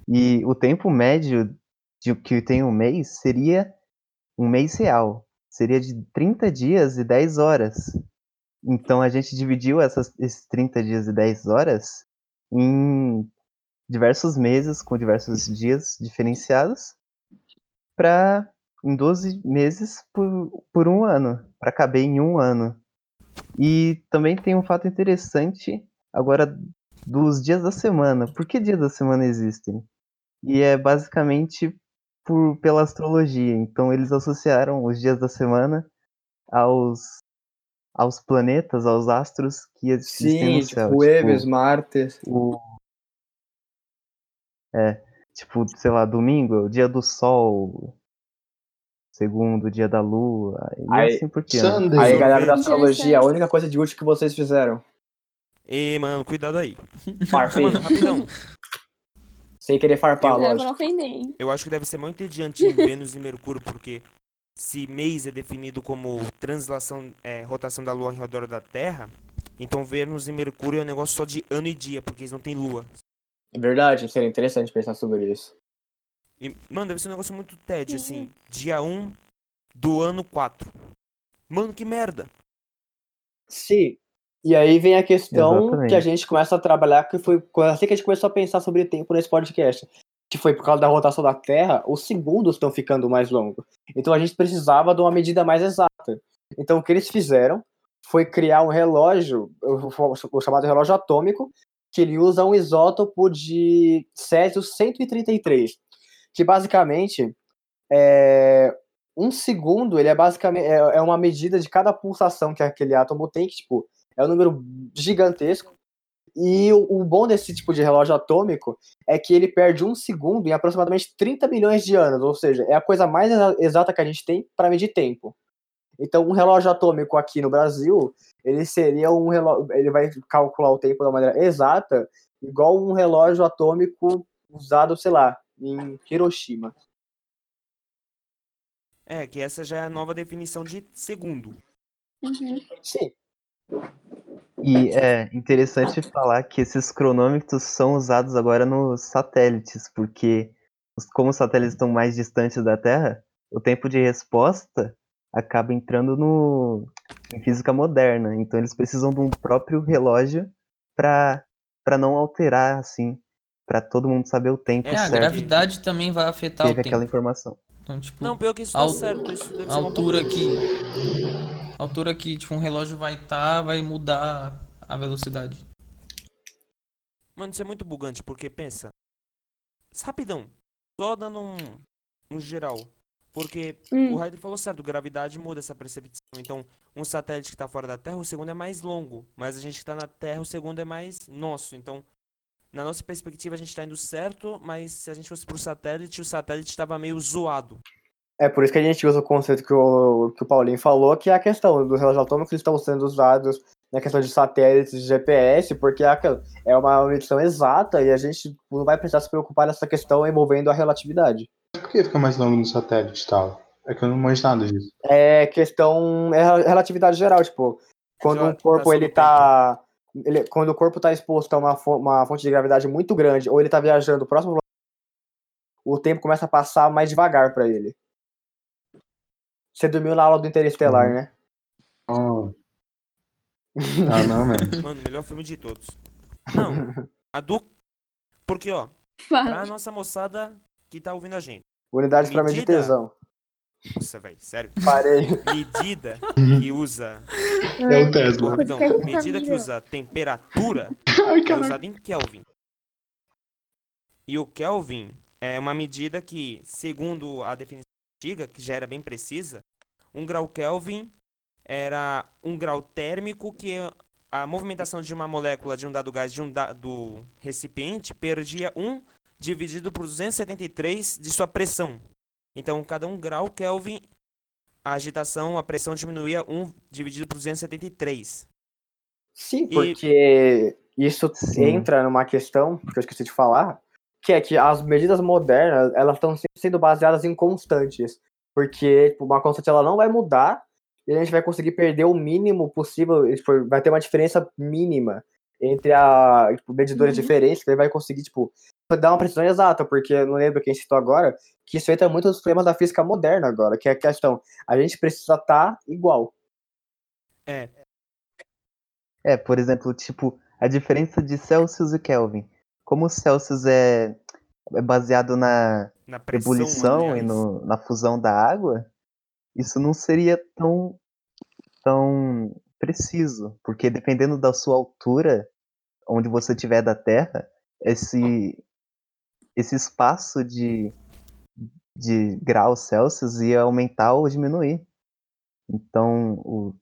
E o tempo médio de que tem um mês seria um mês real. Seria de 30 dias e 10 horas. Então a gente dividiu essas, esses 30 dias e 10 horas em diversos meses, com diversos dias diferenciados, para em 12 meses por, por um ano, para caber em um ano. E também tem um fato interessante agora dos dias da semana. Por que dias da semana existem? E é basicamente por, pela astrologia. Então eles associaram os dias da semana aos aos planetas, aos astros que existem Sim, no céu. tipo, Eves, Marte. o... É, tipo, sei lá, domingo o dia do sol, segundo, dia da lua, e Aí- assim por diante. Sunday. Aí, galera da astrologia, a única coisa de útil que vocês fizeram. Ei, mano, cuidado aí. Farfei. Mano, rapidão. Sem querer farpar, pra lógico. não ofender, hein? Eu acho que deve ser muito entediante em Vênus e Mercúrio, porque se mês é definido como translação, é, rotação da Lua em redor da Terra, então Vênus e Mercúrio é um negócio só de ano e dia, porque eles não têm Lua. É verdade, seria interessante pensar sobre isso. E, mano, deve ser um negócio muito tédio, assim. Dia 1 do ano 4. Mano, que merda. Sim. E aí vem a questão Exatamente. que a gente começa a trabalhar, que foi assim que a gente começou a pensar sobre tempo nesse podcast. Que foi por causa da rotação da Terra, os segundos estão ficando mais longos. Então a gente precisava de uma medida mais exata. Então o que eles fizeram foi criar um relógio, o chamado relógio atômico, que ele usa um isótopo de Césius 133, que basicamente é um segundo, ele é basicamente é, é uma medida de cada pulsação que aquele átomo tem, que tipo, é um número gigantesco. E o, o bom desse tipo de relógio atômico é que ele perde um segundo em aproximadamente 30 milhões de anos, ou seja, é a coisa mais exa- exata que a gente tem para medir tempo. Então, um relógio atômico aqui no Brasil, ele seria um relógio, ele vai calcular o tempo da maneira exata, igual um relógio atômico usado, sei lá, em Hiroshima. É, que essa já é a nova definição de segundo. Uhum. Sim, E é interessante falar que esses cronômetros são usados agora nos satélites, porque como os satélites estão mais distantes da Terra, o tempo de resposta acaba entrando no em física moderna. Então eles precisam de um próprio relógio para para não alterar assim, para todo mundo saber o tempo É, a certo gravidade também vai afetar o teve tempo. aquela informação. Então, tipo, Não, pior que isso Al- tá certo. Isso deve a altura que a altura que tipo um relógio vai estar vai mudar a velocidade. Mano, isso é muito bugante, porque pensa. Rapidão. Só dando um, um geral. Porque Hum. o Ryder falou certo, gravidade muda essa percepção. Então, um satélite que tá fora da Terra, o segundo é mais longo. Mas a gente que tá na Terra, o segundo é mais nosso. Então, na nossa perspectiva, a gente tá indo certo, mas se a gente fosse pro satélite, o satélite tava meio zoado. É por isso que a gente usa o conceito que o, que o Paulinho falou, que é a questão dos relógios atômicos que estão sendo usados na questão de satélites de GPS, porque é aquela- é uma medição exata e a gente não vai precisar se preocupar nessa questão envolvendo a relatividade. Por que fica mais longo no satélite e tal? É que eu não manjo nada disso. É questão. É relatividade geral, tipo, quando Já um corpo passou ele tá. Ele- quando o corpo tá exposto a uma, uma fonte de gravidade muito grande, ou ele tá viajando próximo ao o tempo começa a passar mais devagar pra ele. Você dormiu na aula do Interestelar, Uhum. né? Oh. Ah, não, mano. Mano, melhor filme de todos. Não, a do. Porque, ó, Fala. pra nossa moçada que tá ouvindo a gente. Unidade pra medir Medida. tesão. Nossa, velho, sério. Parei. Medida que usa. É o Tesla. Medida que usa temperatura Ai, é usada em Kelvin. E o Kelvin é uma medida que, segundo a definição antiga, que já era bem precisa, um grau Kelvin era um grau térmico que a movimentação de uma molécula de um dado gás de um dado recipiente perdia 1 dividido por 273 de sua pressão. Então, cada um grau Kelvin, a agitação, a pressão diminuía 1 dividido por 273. Sim, E- porque isso Sim. entra numa questão que eu esqueci de falar, que é que as medidas modernas, elas estão sempre sendo baseadas em constantes. Porque tipo, uma constante ela não vai mudar e a gente vai conseguir perder o mínimo possível, e, vai ter uma diferença mínima entre a tipo, medidores Uhum. diferentes, que ele vai conseguir, tipo, dar uma precisão exata, porque eu não lembro quem citou agora, que isso entra muito nos problemas da física moderna agora, que é a questão, a gente precisa estar igual. É, É, por exemplo, tipo, a diferença de Celsius e Kelvin. Como o Celsius é, é baseado na na pressão. ebulição e aliás. no- na fusão da água, isso não seria tão, tão preciso, porque dependendo da sua altura, onde você estiver da Terra, esse, esse espaço de, de graus Celsius ia aumentar ou diminuir. Então, o,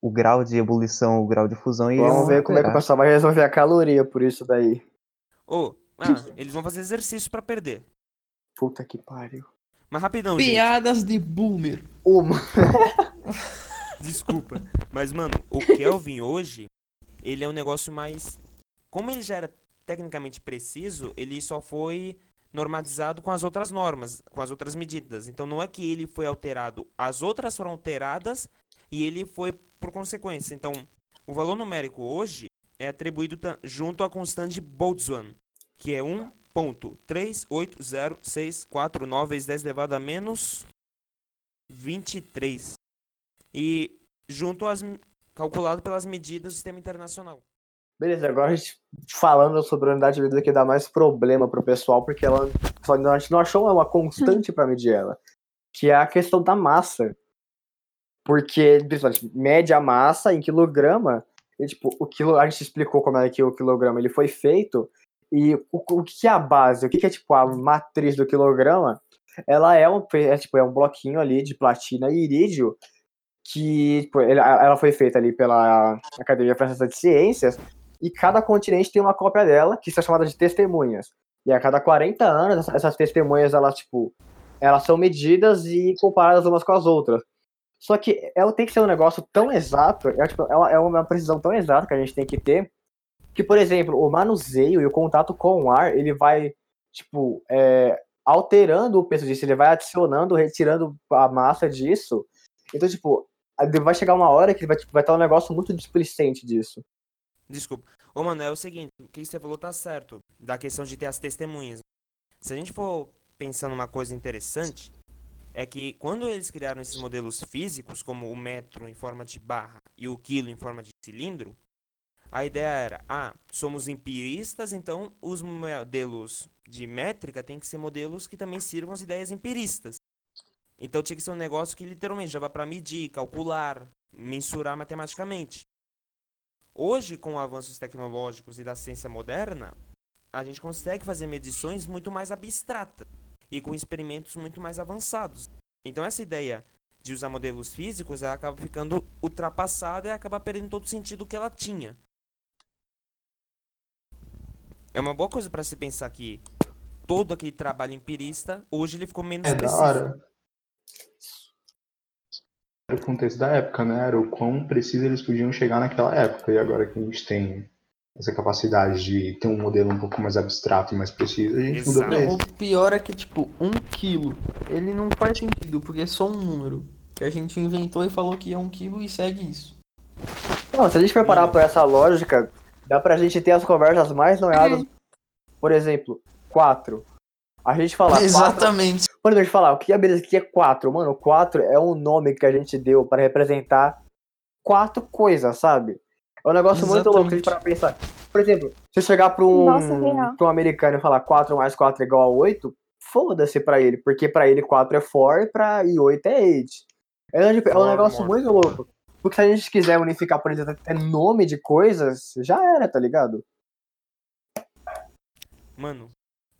o grau de ebulição, o grau de fusão ia Vamos ver como é que o pessoal vai resolver a caloria por isso daí. Ô, ah, eles vão fazer exercício pra perder. Puta que pariu. Mas rapidão, gente. Piadas de boomer. Uma. Desculpa. Mas, mano, o Kelvin hoje, ele é um negócio mais. Como ele já era tecnicamente preciso, ele só foi normatizado com as outras normas, com as outras medidas. Então não é que ele foi alterado, as outras foram alteradas e ele foi por consequência. Então, o valor numérico hoje é atribuído junto à constante Boltzmann, que é 1.38064 vezes 10 elevado a menos 23 e junto às calculado pelas medidas do sistema internacional. Beleza, agora a gente falando sobre a unidade de medida que dá mais problema pro pessoal, porque ela só a gente não achou uma constante para medir ela, que é a questão da massa. Porque, principalmente, mede a massa em quilograma, e, tipo, o quilo, a gente explicou como é que o quilograma ele foi feito, e o, o que é a base, o que é, tipo, a matriz do quilograma, ela é um, é, tipo, é um bloquinho ali de platina e irídio, que tipo, ela foi feita ali pela Academia Francesa de Ciências, e cada continente tem uma cópia dela, que são chamadas de testemunhas. E a cada 40 anos, essa- essas testemunhas, elas, tipo, elas são medidas e comparadas umas com as outras. Só que ela tem que ser um negócio tão exato, é, tipo, é uma precisão tão exata que a gente tem que ter, que, por exemplo, o manuseio e o contato com o ar, ele vai, tipo, é, alterando o peso disso, ele vai adicionando, retirando a massa disso. Então, tipo, vai chegar uma hora que vai, tipo, vai estar um negócio muito displicente disso. Desculpa. Ô, mano, é o seguinte, o que você falou tá certo, da questão de ter as testemunhas. Se a gente for pensando numa coisa interessante, é que quando eles criaram esses modelos físicos, como o metro em forma de barra e o quilo em forma de cilindro, a ideia era, ah, somos empiristas, então os modelos de métrica têm que ser modelos que também sirvam as ideias empiristas. Então tinha que ser um negócio que literalmente já vai para medir, calcular, mensurar matematicamente. Hoje, com avanços tecnológicos e da ciência moderna, a gente consegue fazer medições muito mais abstratas e com experimentos muito mais avançados. Então essa ideia de usar modelos físicos, ela acaba ficando ultrapassada e acaba perdendo todo o sentido que ela tinha. É uma boa coisa para se pensar que todo aquele trabalho empirista, hoje ele ficou menos É da preciso. hora. Era o contexto da época, né? Era o quão preciso eles podiam chegar naquela época. E agora que a gente tem essa capacidade de ter um modelo um pouco mais abstrato e mais preciso, a gente muda pra esse. O pior é que, tipo, um quilo, ele não faz sentido, porque é só um número. Que a gente inventou e falou que é um quilo e segue isso. Não, se a gente for parar por essa lógica, dá pra gente ter as conversas mais noiadas. Por exemplo, 4. A gente fala. Exatamente. Exemplo, a gente falar, o que é beleza? O que é 4? Mano, 4 é um nome que a gente deu pra representar quatro coisas, sabe? É um negócio muito louco a gente parar pra pensar. Por exemplo, se eu chegar pra um, Nossa, pra um americano e falar 4 mais 4 é igual a 8, foda-se pra ele, porque pra ele 4 é 4 e, pra, e 8 é 8. É, tipo, é um negócio more. muito louco. Porque se a gente quiser unificar, por exemplo, até nome de coisas, já era, tá ligado? Mano,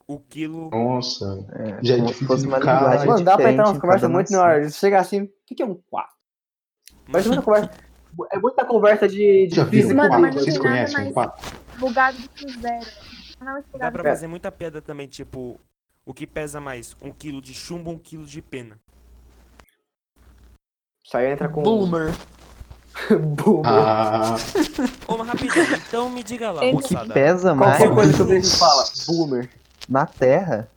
o quilo. Nossa. É, Já é difícil fosse uma Mano, dá pra entrar umas conversas cada muito na hora. Chegar assim, o que que é um 4? Mas, Parece muita conversa. É muita conversa de, de Já física. Mano, Vocês conhecem um mais- quatro? Bugado do Cruzeiro. Não, é dá pra É. fazer muita piada também, tipo, o que pesa mais? Um quilo de chumbo ou um quilo de pena? Isso aí entra com. Boomer. Boomer. Ah, Ô, mas rapidinho, então me diga lá, O que moçada. pesa mais Qualquer coisa que o Brito fala. Boomer. Na Terra.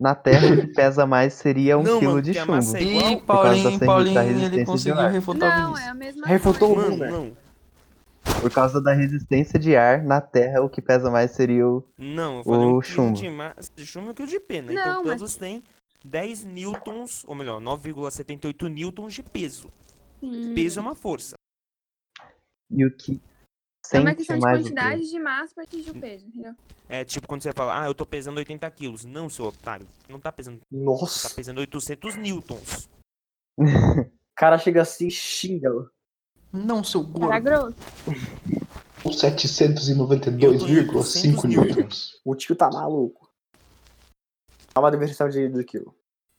Na Terra, o que pesa mais seria um Não, quilo mano, de que chumbo. é igual. E Por causa da Paulinho, Paulinho, resistência ele de conseguiu ar. refutar o Não, Vinícius. é a mesma Refutou coisa. o Boomer. não. Por causa da resistência de ar, na Terra, o que pesa mais seria o. Não, eu falei O um quilo chumbo. de de chumbo e um quilo de pena. Não, então mas- todos têm 10 newtons, ou melhor, 9,78 newtons de peso. Sim. Peso é uma força. E o que É uma sente questão de mais quantidade de massa pra atingir o peso, entendeu? É tipo quando você fala, ah, eu tô pesando 80 quilos. Não, seu otário. Não tá pesando. Tá Nossa. pesando 800 newtons. O cara chega assim e xinga. Não, seu Cara gordo. grosso. os 792,5 newtons. O tio tá maluco. Dá uma definição de, do quilo.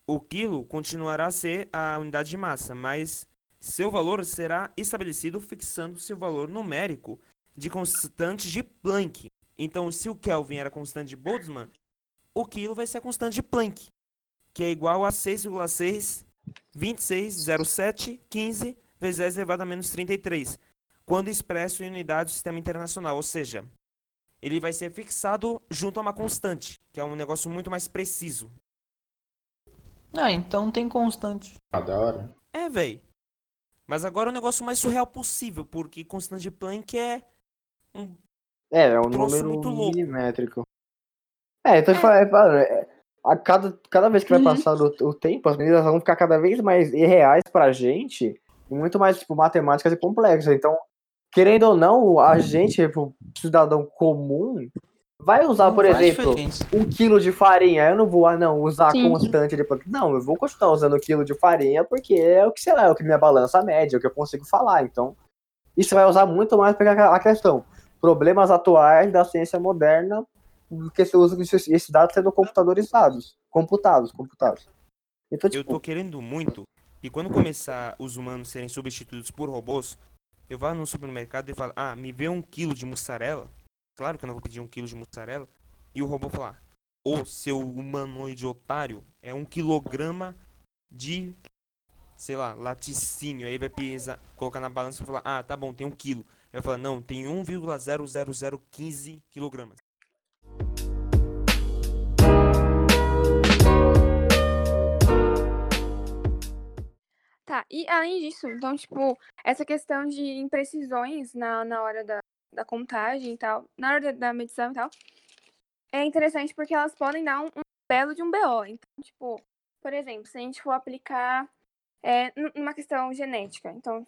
O quilo continuará a ser a unidade de massa, mas seu valor será estabelecido fixando seu valor numérico de constante de Planck. Então, se o Kelvin era constante de Boltzmann, o quilo vai ser a constante de Planck, que é igual a 6,6 26,07 15 vezes 10 elevado a menos 33, quando expresso em unidade do sistema internacional, ou seja, ele vai ser fixado junto a uma constante, que é um negócio muito mais preciso. Ah, então tem constante. Ah, da hora. É, véi. Mas agora é o negócio mais surreal possível, porque constante de Planck é um É, é um número muito louco. milimétrico. É, então é. fala- é, a cada, cada vez que vai Uhum. passando o, o tempo, as medidas vão ficar cada vez mais irreais pra gente e muito mais, tipo, matemáticas e complexas. Então, querendo ou não, a gente, tipo, cidadão comum, vai usar, Não por exemplo, diferença. um quilo de farinha. Eu não vou, ah, não, usar Sim. constante de. Não, eu vou continuar usando o quilo de farinha porque é o que, sei lá, é o que minha balança média, é o que eu consigo falar. Então, isso vai usar muito mais para a questão. Problemas atuais da ciência moderna, porque você usa esses esses dados sendo computadorizados. Computados, computados. Então, Eu tipo, tô querendo muito que quando começar os humanos serem substituídos por robôs, eu vá no supermercado e falo, ah, me vê um quilo de mussarela. Claro que eu não vou pedir um quilo de mussarela. E o robô falar, ô seu humanoide otário, é um quilograma de, sei lá, laticínio. Aí vai pesar, colocar na balança e falar, ah, tá bom, tem um quilo. Aí vai falar, não, tem 1,00015 quilogramas. Tá, e além disso, então, tipo, essa questão de imprecisões na, na hora da, da contagem e tal, na hora da, da medição e tal, é interessante porque elas podem dar um, um belo de um BO. Então, tipo, por exemplo, se a gente for aplicar é, nu- numa questão genética, então,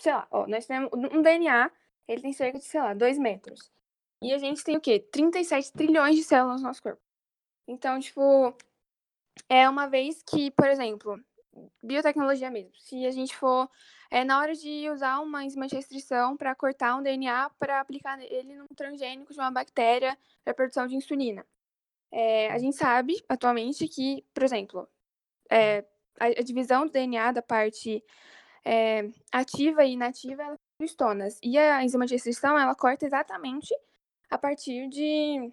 sei lá, ó, nós temos um DNA, ele tem cerca de, sei lá, 2 metros. E a gente tem o quê? 37 trilhões de células no nosso corpo. Então, tipo, é uma vez que, por exemplo, biotecnologia mesmo. Se a gente for, é, na hora de usar uma enzima de restrição para cortar um DNA para aplicar ele num transgênico de uma bactéria para produção de insulina. É, a gente sabe atualmente que, por exemplo, é, a, a divisão do DNA da parte é, ativa e inativa ela histonas. E a enzima de restrição ela corta exatamente a partir de,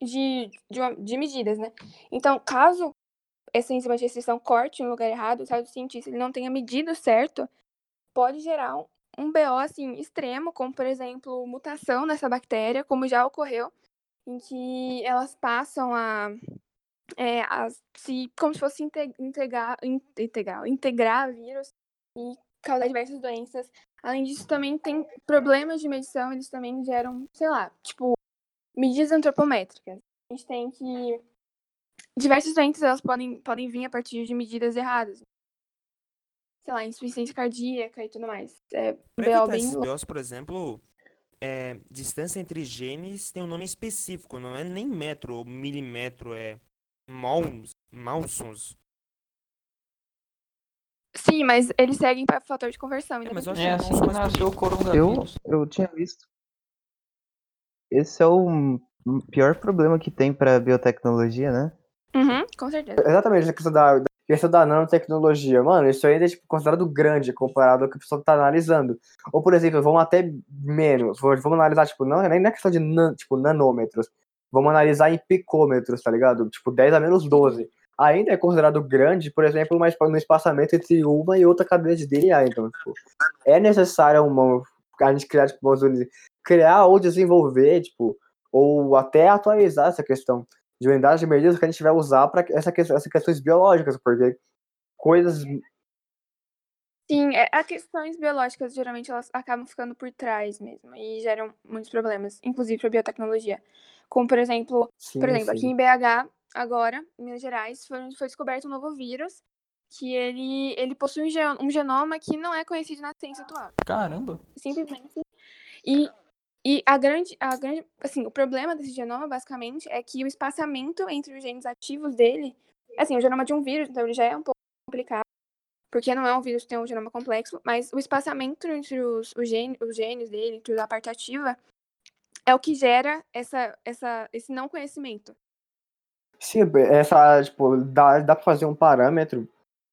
de, de, uma- de medidas, né? Então, caso essa enzima de restrição corte no lugar errado, caso o cientista ele não tenha medido certo, pode gerar um, um BO assim, extremo, como por exemplo, mutação nessa bactéria, como já ocorreu, em que elas passam a, é, a se como se fosse inte- integrar, in- integrar, integrar vírus e causar diversas doenças. Além disso, também tem problemas de medição, eles também geram, sei lá, tipo, medidas antropométricas. A gente tem que diversas doenças elas podem, podem vir a partir de medidas erradas. Sei lá, insuficiência cardíaca e tudo mais. É BO bem. BOs, por exemplo, é, distância entre genes tem um nome específico, não é nem metro ou milímetro, é mons, mounsons. Sim, mas eles seguem para fator de conversão. É, mas eu acho É que assim que nasceu o bonito. Eu, coronavírus. eu tinha visto. Esse é o O pior problema que tem pra biotecnologia, né? Uhum, com certeza. Exatamente, essa questão da, questão da nanotecnologia. Mano, isso ainda é tipo, considerado grande comparado ao que a pessoa tá analisando. Ou, por exemplo, vamos até menos. Vamos vamos analisar, tipo, não, nem não é questão de nan, tipo, nanômetros. Vamos analisar em picômetros, tá ligado? Tipo, 10 a menos 12. Ainda é considerado grande, por exemplo, mas no espaçamento entre uma e outra cadeia de DNA. Então, tipo, é necessário uma, a gente criar, tipo, criar ou desenvolver, tipo, ou até atualizar essa questão de unidades de medida que a gente vai usar para essa, essas questões biológicas, porque coisas. Sim, é, as questões biológicas geralmente elas acabam ficando por trás mesmo e geram muitos problemas, inclusive para biotecnologia. Como, por exemplo, Sim, por exemplo, aqui em BH, agora, em Minas Gerais, foi, foi descoberto um novo vírus que ele, ele possui um, gen- genoma que não é conhecido na ciência atual. Caramba. Simplesmente. E, e a grande, a grande, assim, o problema desse genoma, basicamente, é que o espaçamento entre os genes ativos dele, assim, o genoma de um vírus, então ele já é um pouco complicado, porque não é um vírus que tem um genoma complexo, mas o espaçamento entre os, os, gene, os genes dele, entre a parte ativa, é o que gera essa, essa, esse não conhecimento. Sim, essa, tipo, dá, dá para fazer um parâmetro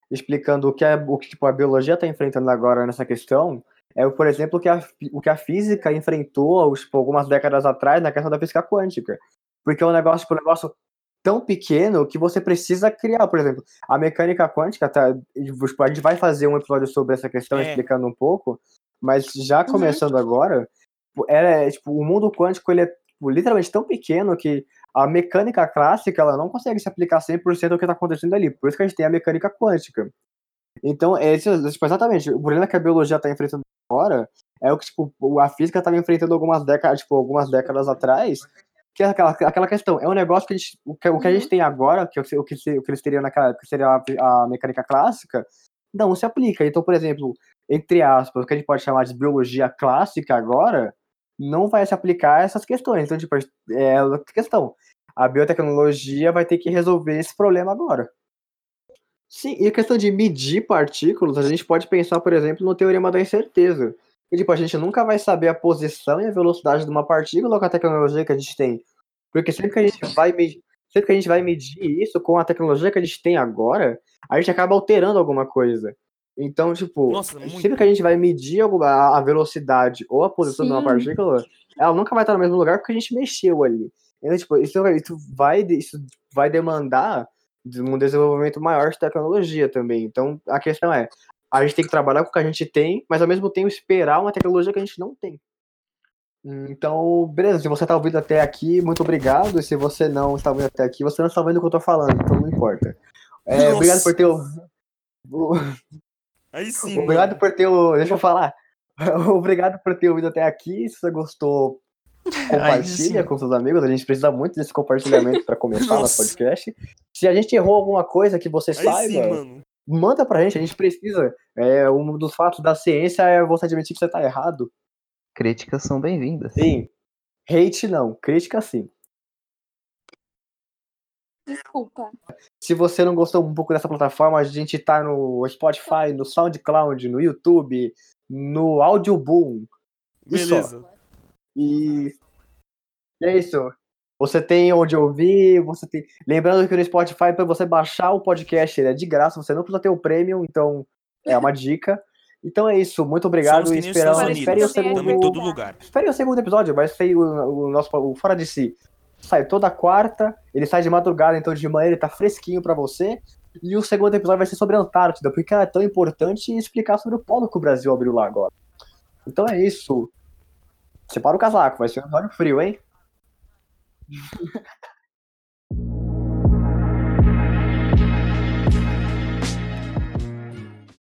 explicando o que, é, o que tipo, a biologia está enfrentando agora nessa questão. É, por exemplo, o que a, o que a física enfrentou tipo, algumas décadas atrás na questão da física quântica. Porque é um negócio, tipo, um negócio tão pequeno que você precisa criar, por exemplo, a mecânica quântica, tá, tipo, a gente vai fazer um episódio sobre essa questão, É. explicando um pouco, mas já começando agora, tipo, é, tipo, o mundo quântico ele é tipo, literalmente tão pequeno que a mecânica clássica ela não consegue se aplicar 100% ao que está acontecendo ali. Por isso que a gente tem a mecânica quântica. Então, é esse, tipo, exatamente, o problema que a biologia está enfrentando agora é o que tipo, a física estava enfrentando algumas décadas, tipo, algumas décadas atrás, que é aquela, aquela questão, é um negócio que a gente, o que, o que a gente tem agora, que é o que, o que, eles teriam naquela época, que seria a, a mecânica clássica, não se aplica. Então, por exemplo, entre aspas, o que a gente pode chamar de biologia clássica agora, não vai se aplicar a essas questões. Então, tipo, é outra questão. A biotecnologia vai ter que resolver esse problema agora. Sim, e a questão de medir partículas, a gente pode pensar, por exemplo, no teorema da incerteza. E, tipo, a gente nunca vai saber a posição e a velocidade de uma partícula com a tecnologia que a gente tem. Porque sempre que a gente vai medir, sempre que a gente vai medir isso com a tecnologia que a gente tem agora, a gente acaba alterando alguma coisa. Então, tipo, Nossa, sempre que a gente vai medir a velocidade ou a posição de uma Sim. partícula, ela nunca vai estar no mesmo lugar porque a gente mexeu ali. Então, tipo, isso, isso vai, isso vai demandar de um desenvolvimento maior de tecnologia também. Então, a questão é, a gente tem que trabalhar com o que a gente tem, mas ao mesmo tempo esperar uma tecnologia que a gente não tem. Então, beleza, se você está ouvindo até aqui, muito obrigado. E se você não está ouvindo até aqui, você não está ouvindo o que eu estou falando, então não importa. É, obrigado por ter. Aí sim, Obrigado mano. por ter. o- Deixa eu falar. Obrigado por ter ouvido até aqui. Se você gostou, compartilha com seus amigos. A gente precisa muito desse compartilhamento para começar nosso podcast. Se a gente errou alguma coisa que você Aí saiba, sim, mano. manda pra gente. A gente precisa. É, um dos fatos da ciência é você admitir que você tá errado. Críticas são bem-vindas. Sim. Hate não, crítica sim. Desculpa. Se você não gostou um pouco dessa plataforma, a gente tá no Spotify, no SoundCloud, no YouTube, no Audioboom. E só. Beleza. E e é isso. Você tem onde ouvir, você tem. Lembrando que no Spotify, para você baixar o podcast, ele é de graça, você não precisa ter o premium, então é uma dica. Então é isso, muito obrigado e esperamos. Espere o segundo. todo lugar. Espere o segundo episódio, vai sair o, o nosso o Fora de Si. Sai toda quarta, ele sai de madrugada, então de manhã ele tá fresquinho pra você. E o segundo episódio vai ser sobre a Antártida, porque é tão importante explicar sobre o polo que o Brasil abriu lá agora. Então é isso. Separa o casaco, vai ser um episódio frio, hein?